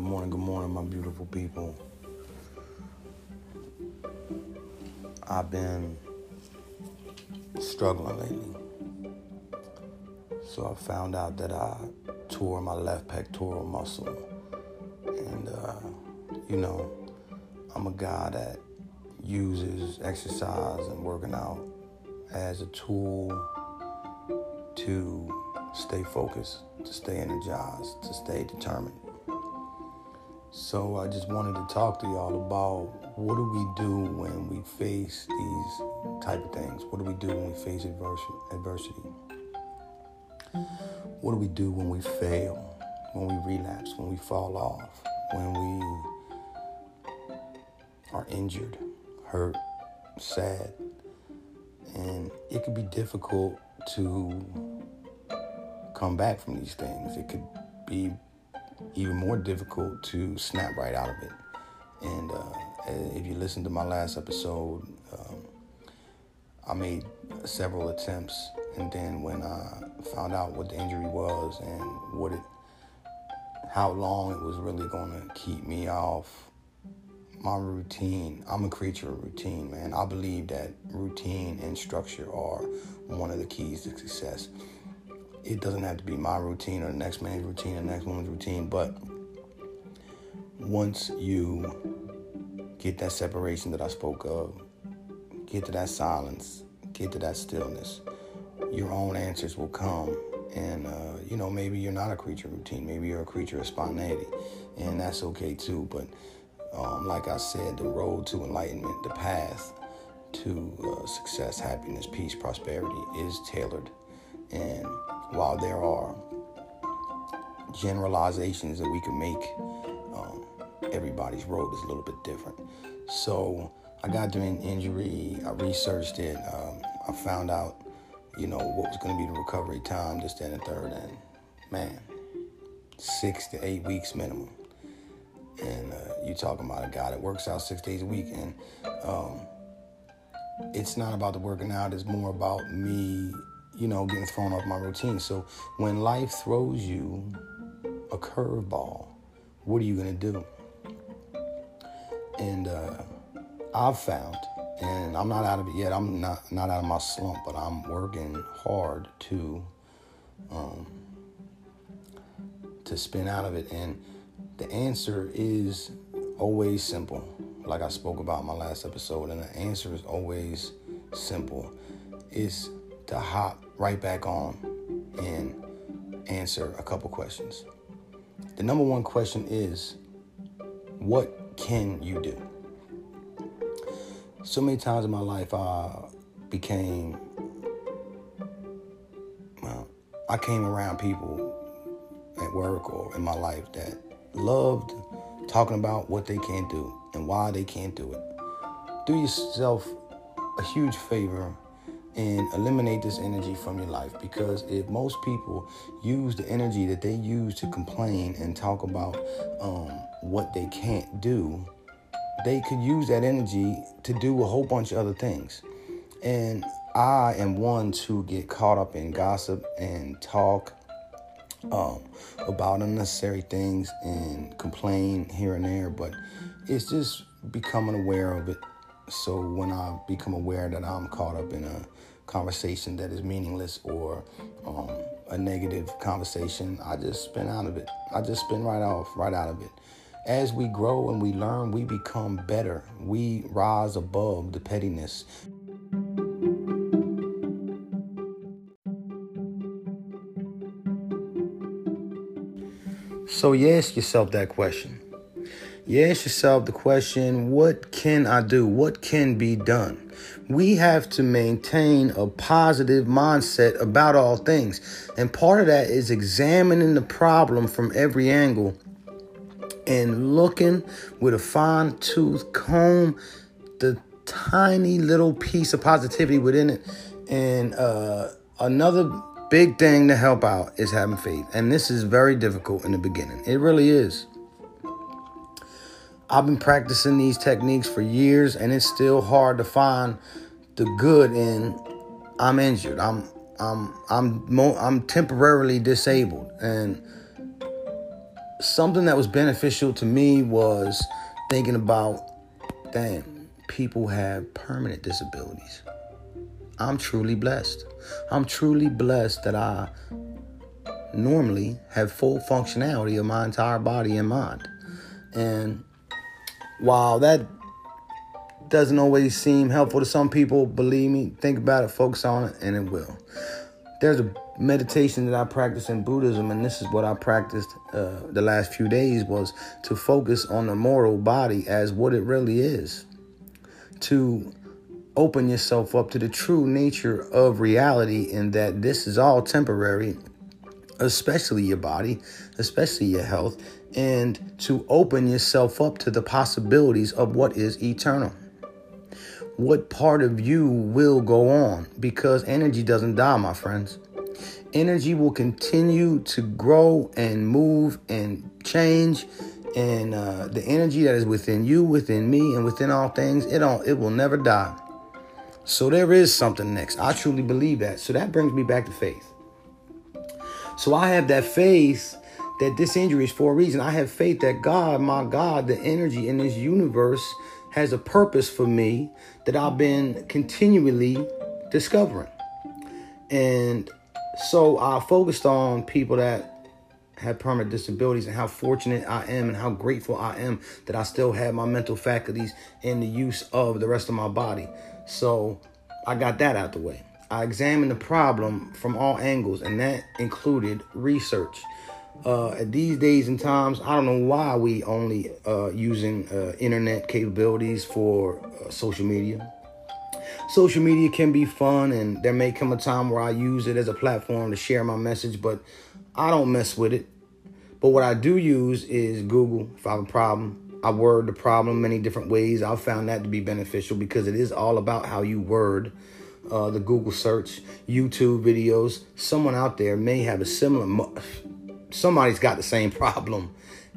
morning, good morning, good morning, my beautiful people. I've been struggling lately. So I found out that I tore my left pectoral muscle. And, uh, you know, I'm a guy that uses exercise and working out as a tool to stay focused, to stay energized, to stay determined. So I just wanted to talk to y'all about what do we do when we face these type of things? What do we do when we face adversity? What do we do when we fail? When we relapse? When we fall off? When we are injured, hurt, sad? And it could be difficult to come back from these things. It could be even more difficult to snap right out of it. And uh, if you listen to my last episode, um, I made several attempts, and then when I found out what the injury was and what it, how long it was really going to keep me off my routine. I'm a creature of routine, man. I believe that routine and structure are one of the keys to success it doesn't have to be my routine or the next man's routine or the next woman's routine, but once you get that separation that I spoke of, get to that silence, get to that stillness, your own answers will come. And, uh, you know, maybe you're not a creature of routine. Maybe you're a creature of spontaneity. And that's okay too. But um, like I said, the road to enlightenment, the path to uh, success, happiness, peace, prosperity is tailored. And while there are generalizations that we can make, um, everybody's road is a little bit different. So I got to an injury, I researched it, um, I found out, you know, what was going to be the recovery time, this, that, and the third, and man, six to eight weeks minimum. And uh, you talking about a guy that works out six days a week, and um, it's not about the working out; it's more about me you know, getting thrown off my routine. So when life throws you a curveball, what are you going to do? And uh, I've found, and I'm not out of it yet. I'm not not out of my slump, but I'm working hard to um, to spin out of it. And the answer is always simple, like I spoke about in my last episode. And the answer is always simple. It's to hop right back on and answer a couple questions. The number one question is what can you do? So many times in my life, I became, well, I came around people at work or in my life that loved talking about what they can't do and why they can't do it. Do yourself a huge favor and eliminate this energy from your life. Because if most people use the energy that they use to complain and talk about um, what they can't do they could use that energy to do a whole bunch of other things. And i am one to get caught up in gossip and talk um, about unnecessary things and complain here and there but it's just becoming aware of it. So when I become aware that I'm caught up in a conversation that is meaningless or um, a negative conversation, I just spin out of it. I just spin right off, right out of it. As we grow and we learn, we become better. We rise above the pettiness. So, you ask yourself that question you ask yourself the question what can I do? What can be done? We have to maintain a positive mindset about all things. And part of that is examining the problem from every angle and looking with a fine tooth comb the tiny little piece of positivity within it. And uh, another big thing to help out is having faith. And this is very difficult in the beginning. It really is. I've been practicing these techniques for years and it's still hard to find the good in I'm injured. I'm I'm I'm mo- I'm temporarily disabled and something that was beneficial to me was thinking about, damn, people have permanent disabilities. I'm truly blessed. I'm truly blessed that I normally have full functionality of my entire body and mind. And while that doesn't always seem helpful to some people, believe me, think about it, focus on it, and it will. There's a meditation that I practice in Buddhism, and this is what I practiced uh, the last few days was to focus on the mortal body as what it really is. To open yourself up to the true nature of reality and that this is all temporary, especially your body, especially your health, and to open yourself up to the possibilities of what is eternal. What part of you will go on because energy doesn't die, my friends. Energy will continue to grow and move and change and uh, the energy that is within you, within me, and within all things, it all it will never die. So there is something next. I truly believe that. So that brings me back to faith. So I have that faith that this injury is for a reason. I have faith that God, my God, the energy in this universe has a purpose for me that I've been continually discovering. And so I focused on people that have permanent disabilities and how fortunate I am and how grateful I am that I still have my mental faculties and the use of the rest of my body. So I got that out the way. I examined the problem from all angles, and that included research. Uh, at these days and times, I don't know why we only uh, using uh, internet capabilities for uh, social media. Social media can be fun, and there may come a time where I use it as a platform to share my message, but I don't mess with it. But what I do use is Google if I have a problem. I word the problem many different ways. I've found that to be beneficial because it is all about how you word uh, the Google search, YouTube videos. Someone out there may have a similar, somebody's got the same problem.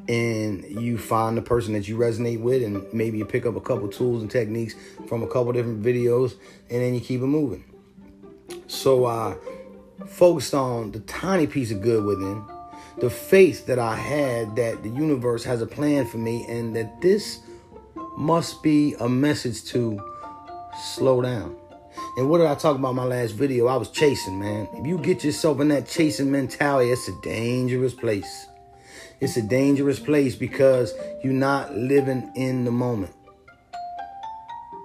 And you find the person that you resonate with, and maybe you pick up a couple tools and techniques from a couple different videos, and then you keep it moving. So I focused on the tiny piece of good within the faith that I had that the universe has a plan for me and that this must be a message to slow down. And what did I talk about my last video? I was chasing, man. If you get yourself in that chasing mentality, it's a dangerous place. It's a dangerous place because you're not living in the moment.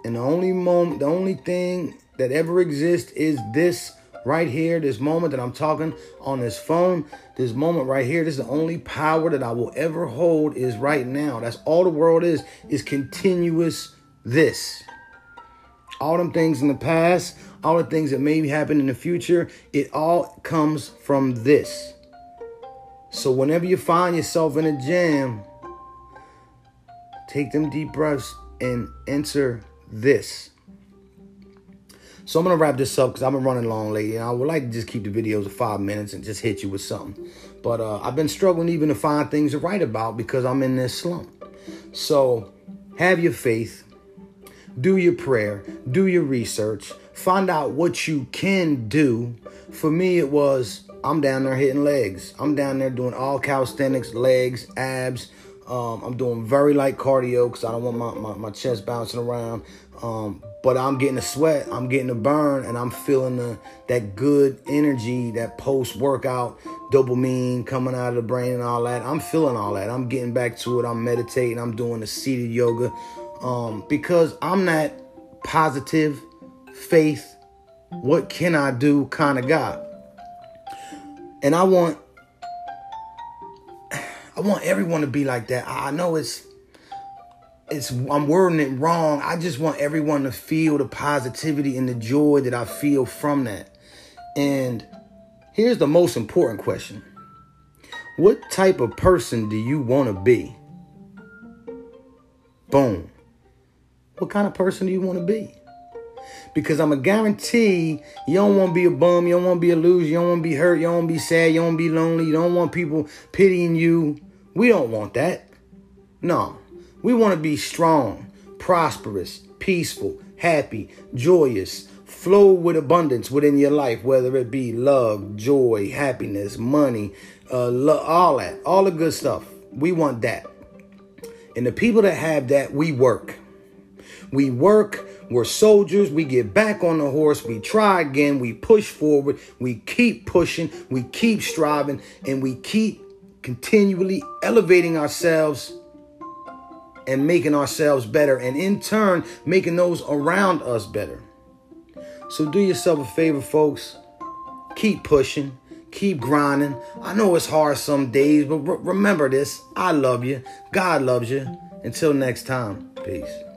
And the only moment, the only thing that ever exists is this right here, this moment that I'm talking on this phone, this moment right here, this is the only power that I will ever hold is right now. That's all the world is, is continuous this. All them things in the past, all the things that maybe happen in the future, it all comes from this. So whenever you find yourself in a jam, take them deep breaths and enter this. So I'm gonna wrap this up because I've been running long lately, and I would like to just keep the videos of five minutes and just hit you with something. But uh, I've been struggling even to find things to write about because I'm in this slump. So have your faith, do your prayer, do your research, find out what you can do. For me, it was I'm down there hitting legs. I'm down there doing all calisthenics, legs, abs. Um, I'm doing very light cardio because I don't want my, my, my chest bouncing around. Um, but I'm getting a sweat, I'm getting a burn, and I'm feeling the, that good energy, that post workout dopamine coming out of the brain and all that. I'm feeling all that. I'm getting back to it. I'm meditating. I'm doing the seated yoga um, because I'm that positive faith. What can I do kind of guy. And I want, I want everyone to be like that. I know it's it's I'm wording it wrong. I just want everyone to feel the positivity and the joy that I feel from that. And here's the most important question. What type of person do you want to be? Boom. What kind of person do you want to be? Because I'm a guarantee you don't want to be a bum, you don't want to be a loser, you don't want to be hurt, you don't want to be sad, you don't want to be lonely, you don't want people pitying you. We don't want that. No. We want to be strong, prosperous, peaceful, happy, joyous, flow with abundance within your life, whether it be love, joy, happiness, money, uh, lo- all that, all the good stuff. We want that. And the people that have that, we work. We work, we're soldiers, we get back on the horse, we try again, we push forward, we keep pushing, we keep striving, and we keep continually elevating ourselves and making ourselves better, and in turn, making those around us better. So, do yourself a favor, folks. Keep pushing, keep grinding. I know it's hard some days, but re- remember this I love you, God loves you. Until next time, peace.